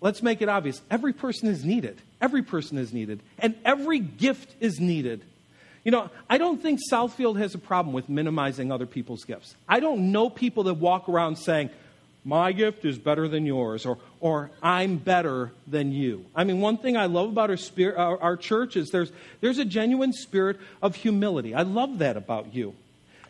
[SPEAKER 2] let's make it obvious. Every person is needed. Every person is needed. And every gift is needed. You know, I don't think Southfield has a problem with minimizing other people's gifts. I don't know people that walk around saying, my gift is better than yours, or, or I'm better than you. I mean, one thing I love about our, spirit, our, our church is there's, there's a genuine spirit of humility. I love that about you.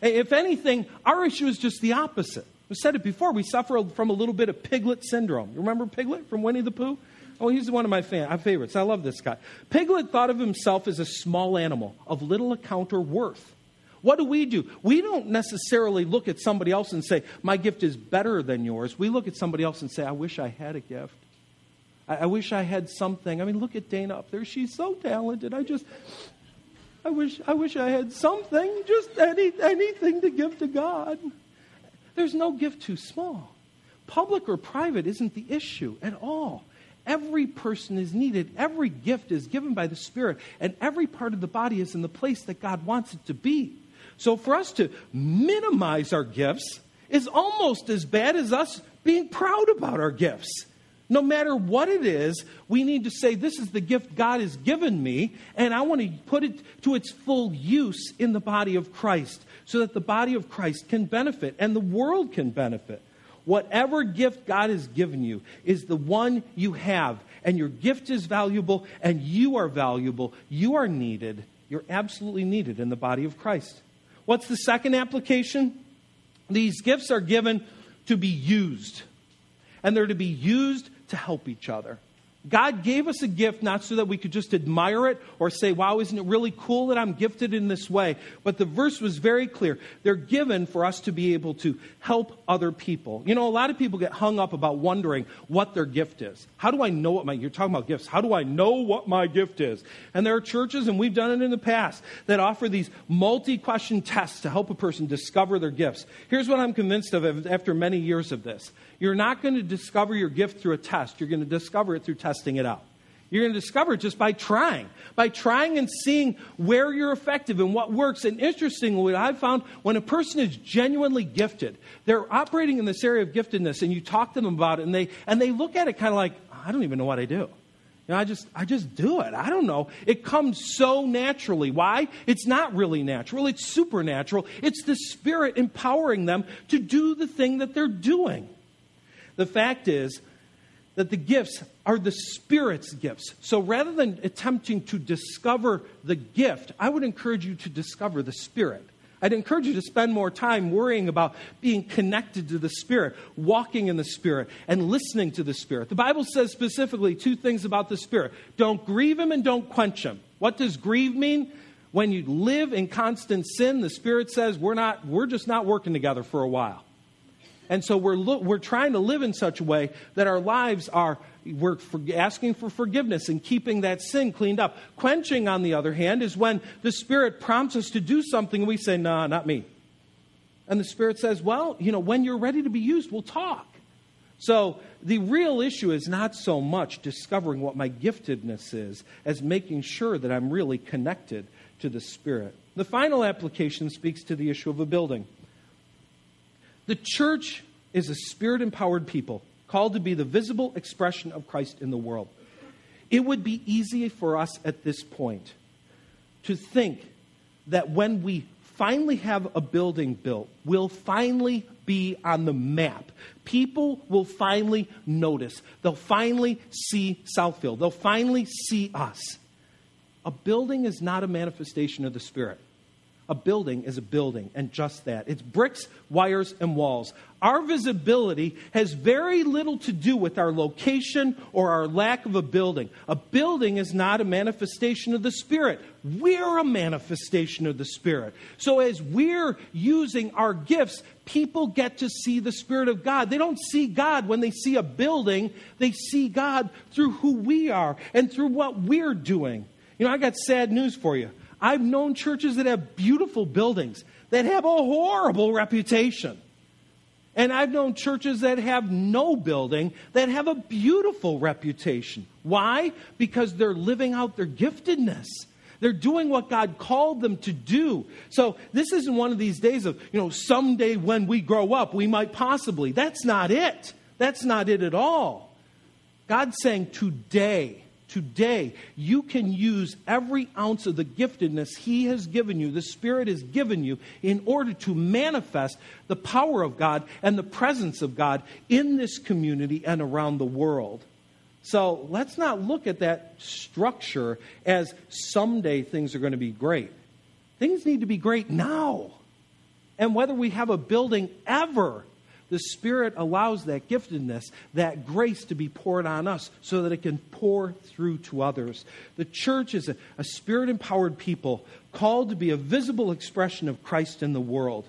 [SPEAKER 2] If anything, our issue is just the opposite. We said it before. We suffer from a little bit of piglet syndrome. You remember Piglet from Winnie the Pooh? Oh, he's one of my fan, uh, favorites. I love this guy. Piglet thought of himself as a small animal of little account or worth. What do we do? We don't necessarily look at somebody else and say, My gift is better than yours. We look at somebody else and say, I wish I had a gift. I, I wish I had something. I mean, look at Dana up there. She's so talented. I just, I wish, I wish I had something, just any, anything to give to God. There's no gift too small. Public or private isn't the issue at all. Every person is needed. Every gift is given by the Spirit. And every part of the body is in the place that God wants it to be. So for us to minimize our gifts is almost as bad as us being proud about our gifts. No matter what it is, we need to say, This is the gift God has given me, and I want to put it to its full use in the body of Christ so that the body of Christ can benefit and the world can benefit. Whatever gift God has given you is the one you have, and your gift is valuable, and you are valuable. You are needed. You're absolutely needed in the body of Christ. What's the second application? These gifts are given to be used, and they're to be used to help each other. God gave us a gift not so that we could just admire it or say, wow, isn't it really cool that I'm gifted in this way? But the verse was very clear. They're given for us to be able to help other people. You know, a lot of people get hung up about wondering what their gift is. How do I know what my, you're talking about gifts. How do I know what my gift is? And there are churches, and we've done it in the past, that offer these multi question tests to help a person discover their gifts. Here's what I'm convinced of after many years of this you're not going to discover your gift through a test, you're going to discover it through testing it out. You're going to discover it just by trying, by trying and seeing where you're effective and what works. And interestingly, I've found when a person is genuinely gifted, they're operating in this area of giftedness, and you talk to them about it, and they and they look at it kind of like, I don't even know what I do. You know, I just I just do it. I don't know. It comes so naturally. Why? It's not really natural. It's supernatural. It's the Spirit empowering them to do the thing that they're doing. The fact is that the gifts are the Spirit's gifts. So rather than attempting to discover the gift, I would encourage you to discover the Spirit. I'd encourage you to spend more time worrying about being connected to the Spirit, walking in the Spirit, and listening to the Spirit. The Bible says specifically two things about the Spirit don't grieve Him and don't quench Him. What does grieve mean? When you live in constant sin, the Spirit says we're, not, we're just not working together for a while. And so we're, lo- we're trying to live in such a way that our lives are, we're for- asking for forgiveness and keeping that sin cleaned up. Quenching, on the other hand, is when the Spirit prompts us to do something and we say, nah, not me. And the Spirit says, well, you know, when you're ready to be used, we'll talk. So the real issue is not so much discovering what my giftedness is as making sure that I'm really connected to the Spirit. The final application speaks to the issue of a building. The church is a spirit empowered people called to be the visible expression of Christ in the world. It would be easy for us at this point to think that when we finally have a building built, we'll finally be on the map. People will finally notice. They'll finally see Southfield. They'll finally see us. A building is not a manifestation of the Spirit a building is a building, and just that. It's bricks, wires, and walls. Our visibility has very little to do with our location or our lack of a building. A building is not a manifestation of the Spirit. We're a manifestation of the Spirit. So as we're using our gifts, people get to see the Spirit of God. They don't see God when they see a building, they see God through who we are and through what we're doing. You know, I got sad news for you. I've known churches that have beautiful buildings that have a horrible reputation. And I've known churches that have no building that have a beautiful reputation. Why? Because they're living out their giftedness. They're doing what God called them to do. So this isn't one of these days of, you know, someday when we grow up, we might possibly. That's not it. That's not it at all. God's saying today, Today, you can use every ounce of the giftedness He has given you, the Spirit has given you, in order to manifest the power of God and the presence of God in this community and around the world. So let's not look at that structure as someday things are going to be great. Things need to be great now. And whether we have a building ever the Spirit allows that giftedness, that grace to be poured on us so that it can pour through to others. The church is a, a spirit empowered people called to be a visible expression of Christ in the world.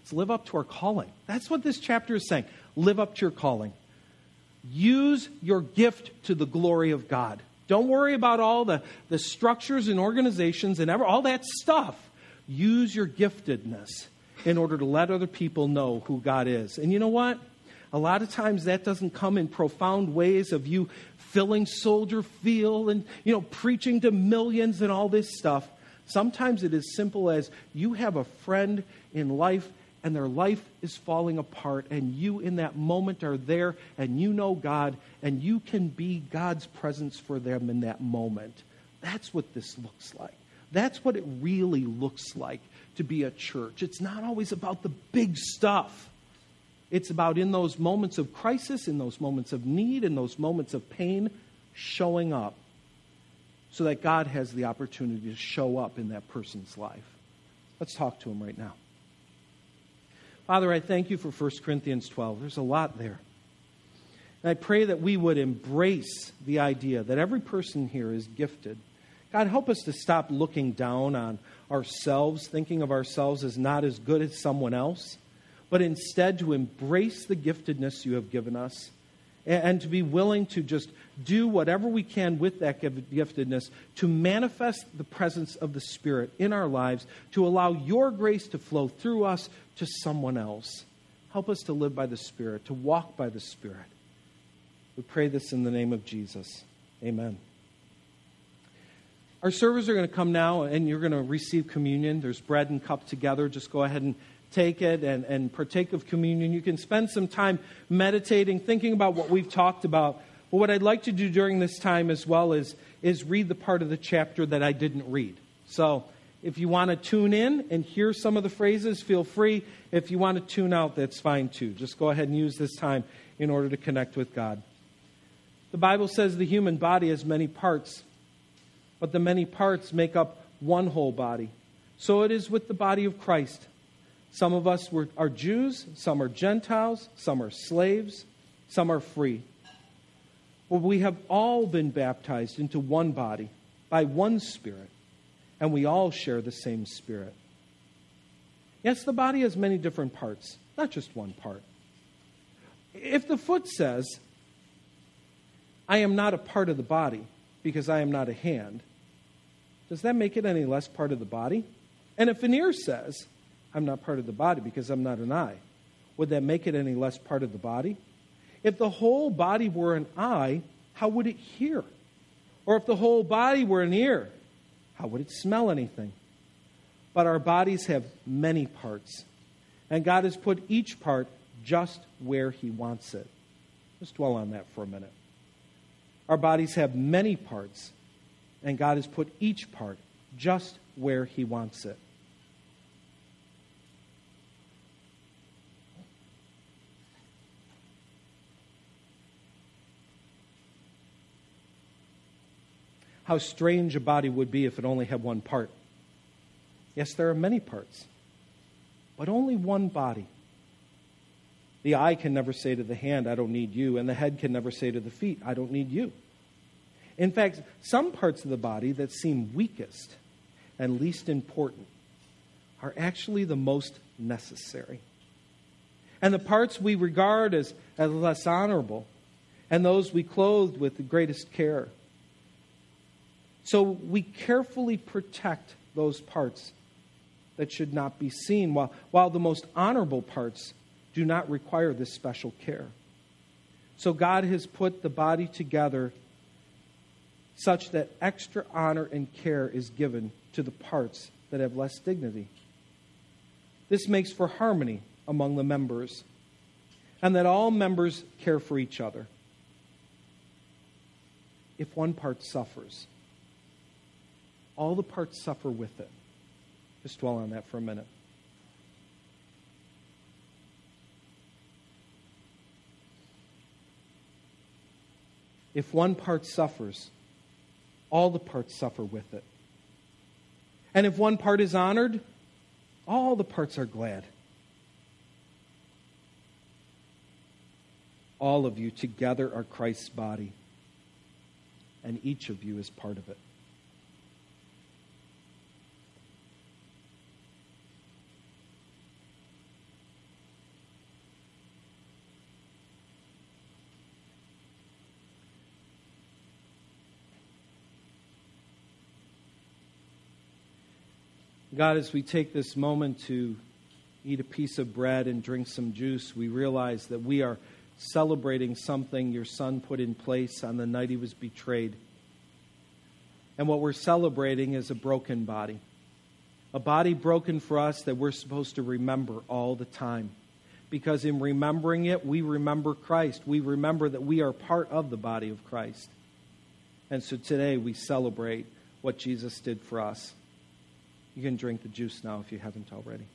[SPEAKER 2] Let's live up to our calling. That's what this chapter is saying. Live up to your calling. Use your gift to the glory of God. Don't worry about all the, the structures and organizations and ever, all that stuff. Use your giftedness in order to let other people know who God is. And you know what? A lot of times that doesn't come in profound ways of you filling Soldier Field and, you know, preaching to millions and all this stuff. Sometimes it is simple as you have a friend in life and their life is falling apart, and you in that moment are there and you know God and you can be God's presence for them in that moment. That's what this looks like. That's what it really looks like to be a church. It's not always about the big stuff. It's about in those moments of crisis, in those moments of need, in those moments of pain, showing up so that God has the opportunity to show up in that person's life. Let's talk to him right now. Father, I thank you for 1 Corinthians 12. There's a lot there. And I pray that we would embrace the idea that every person here is gifted. God, help us to stop looking down on ourselves, thinking of ourselves as not as good as someone else, but instead to embrace the giftedness you have given us and, to be willing to just do whatever we can with that giftedness to manifest the presence of the Spirit in our lives, to allow your grace to flow through us to someone else. Help us to live by the Spirit, to walk by the Spirit. We pray this in the name of Jesus. Amen. Our servers are going to come now and you're going to receive communion. There's bread and cup together. Just go ahead and take it and, and partake of communion. You can spend some time meditating, thinking about what we've talked about. But what I'd like to do during this time as well is, is read the part of the chapter that I didn't read. So if you want to tune in and hear some of the phrases, feel free. If you want to tune out, that's fine too. Just go ahead and use this time in order to connect with God. The Bible says the human body has many parts, but the many parts make up one whole body. So it is with the body of Christ. Some of us were, are Jews, some are Gentiles, some are slaves, some are free. Well, we have all been baptized into one body by one Spirit, and we all share the same Spirit. Yes, the body has many different parts, not just one part. If the foot says, I am not a part of the body because I am not a hand, does that make it any less part of the body? And if an ear says, I'm not part of the body because I'm not an eye, would that make it any less part of the body? If the whole body were an eye, how would it hear? Or if the whole body were an ear, how would it smell anything? But our bodies have many parts, and God has put each part just where He wants it. Let's dwell on that for a minute. Our bodies have many parts, and God has put each part just where He wants it. How strange a body would be if it only had one part. Yes, there are many parts, but only one body. The eye can never say to the hand, I don't need you, and the head can never say to the feet, I don't need you. In fact, some parts of the body that seem weakest and least important are actually the most necessary. And the parts we regard as, as less honorable, and those we clothe with the greatest care. So we carefully protect those parts that should not be seen, while, while the most honorable parts do not require this special care. So God has put the body together such that extra honor and care is given to the parts that have less dignity. This makes for harmony among the members, and that all members care for each other. If one part suffers, all the parts suffer with it. Just dwell on that for a minute. If one part suffers, all the parts suffer with it. And if one part is honored, all the parts are glad. All of you together are Christ's body, and each of you is part of it. God, as we take this moment to eat a piece of bread and drink some juice, we realize that we are celebrating something your son put in place on the night he was betrayed. And what we're celebrating is a broken body. A body broken for us that we're supposed to remember all the time. Because in remembering it, we remember Christ. We remember that we are part of the body of Christ. And so today we celebrate what Jesus did for us. You can drink the juice now if you haven't already.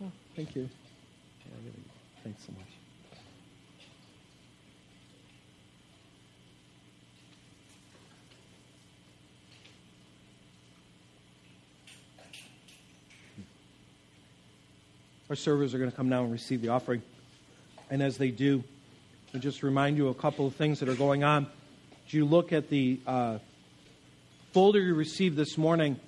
[SPEAKER 2] Oh, thank you. Yeah, thanks so much. Our servers are going to come now and receive the offering. And as they do, I just remind you a couple of things that are going on. As you look at the uh, folder you received this morning,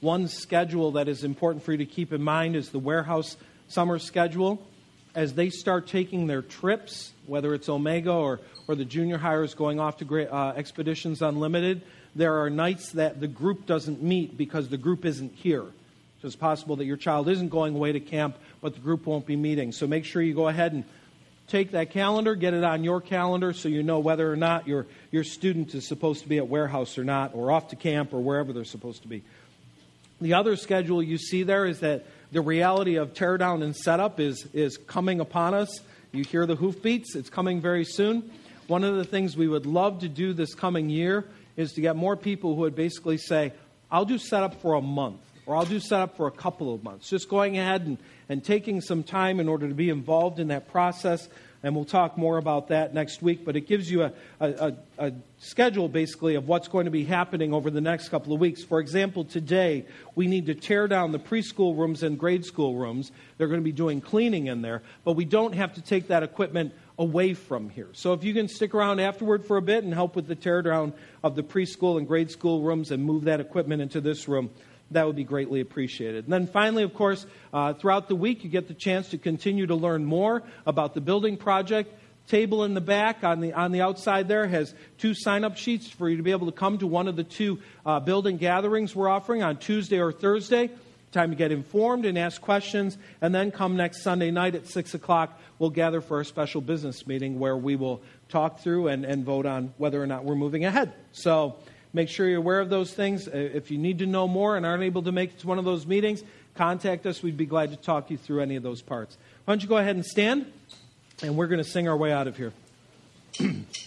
[SPEAKER 2] one schedule that is important for you to keep in mind is the warehouse summer schedule. As they start taking their trips, whether it's Omega or, or the junior hires going off to great, uh, Expeditions Unlimited, there are nights that the group doesn't meet because the group isn't here.
[SPEAKER 1] So it's possible that your child isn't going away to camp, but the group won't be meeting. So make sure you go ahead and take that calendar, get it on your calendar so you know whether or not your, your student is supposed to be at warehouse or not, or off to camp or wherever they're supposed to be. The other schedule you see there is that the reality of teardown and setup is, is coming upon us. You hear the hoofbeats, it's coming very soon. One of the things we would love to do this coming year is to get more people who would basically say, I'll do setup for a month or I'll do setup for a couple of months. Just going ahead and, and taking some time in order to be involved in that process. And we'll talk more about that next week. But it gives you a, a, a, schedule, basically, of what's going to be happening over the next couple of weeks. For example, today, we need to tear down the preschool rooms and grade school rooms. They're going to be doing cleaning in there. But we don't have to take that equipment away from here. So if you can stick around afterward for a bit and help with the teardown of the preschool and grade school rooms and move that equipment into this room, that would be greatly appreciated. And then finally, of course, uh, throughout the week, you get the chance to continue to learn more about the building project. Table in the back on the, on the outside there has two sign up sheets for you to be able to come to one of the two uh, building gatherings we're offering on Tuesday or Thursday. Time to get informed and ask questions. And then come next Sunday night at 6 o'clock, we'll gather for a special business meeting where we will talk through and, and vote on whether or not we're moving ahead. So, Make sure you're aware of those things. Uh, if you need to know more and aren't able to make it to one of those meetings, contact us. We'd be glad to talk you through any of those parts. Why don't you go ahead and stand? And we're going to sing our way out of here.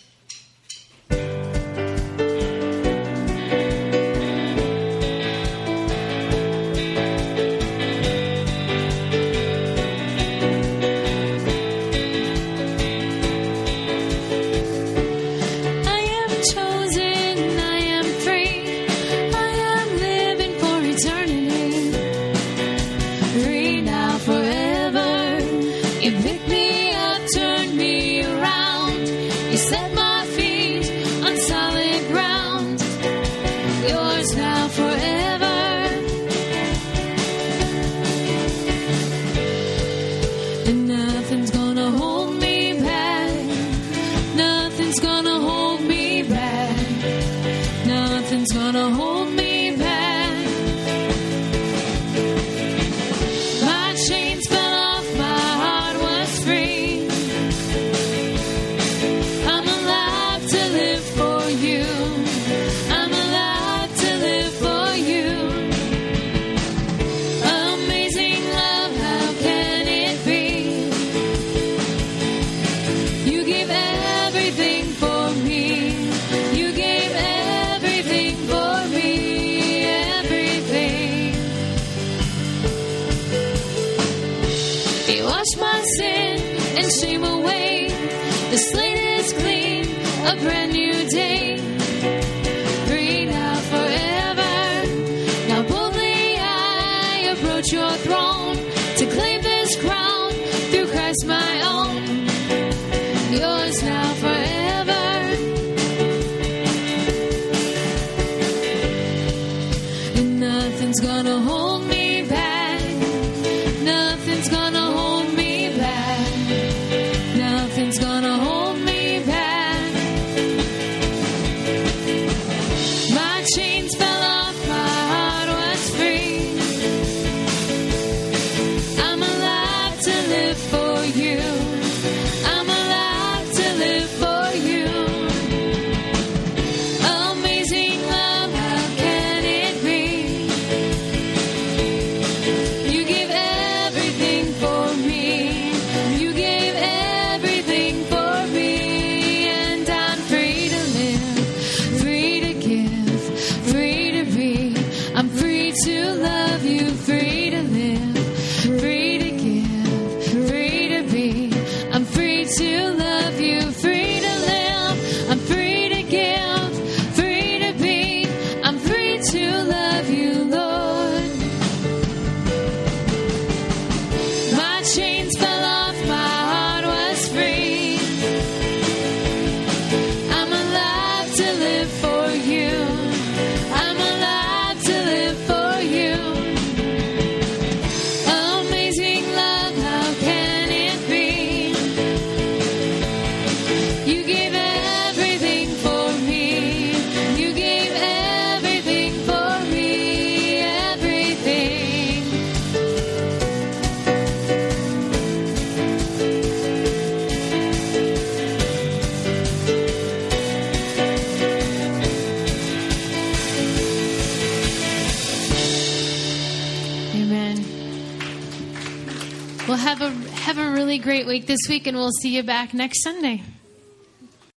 [SPEAKER 1] now. Week this week, and we'll see you back next Sunday.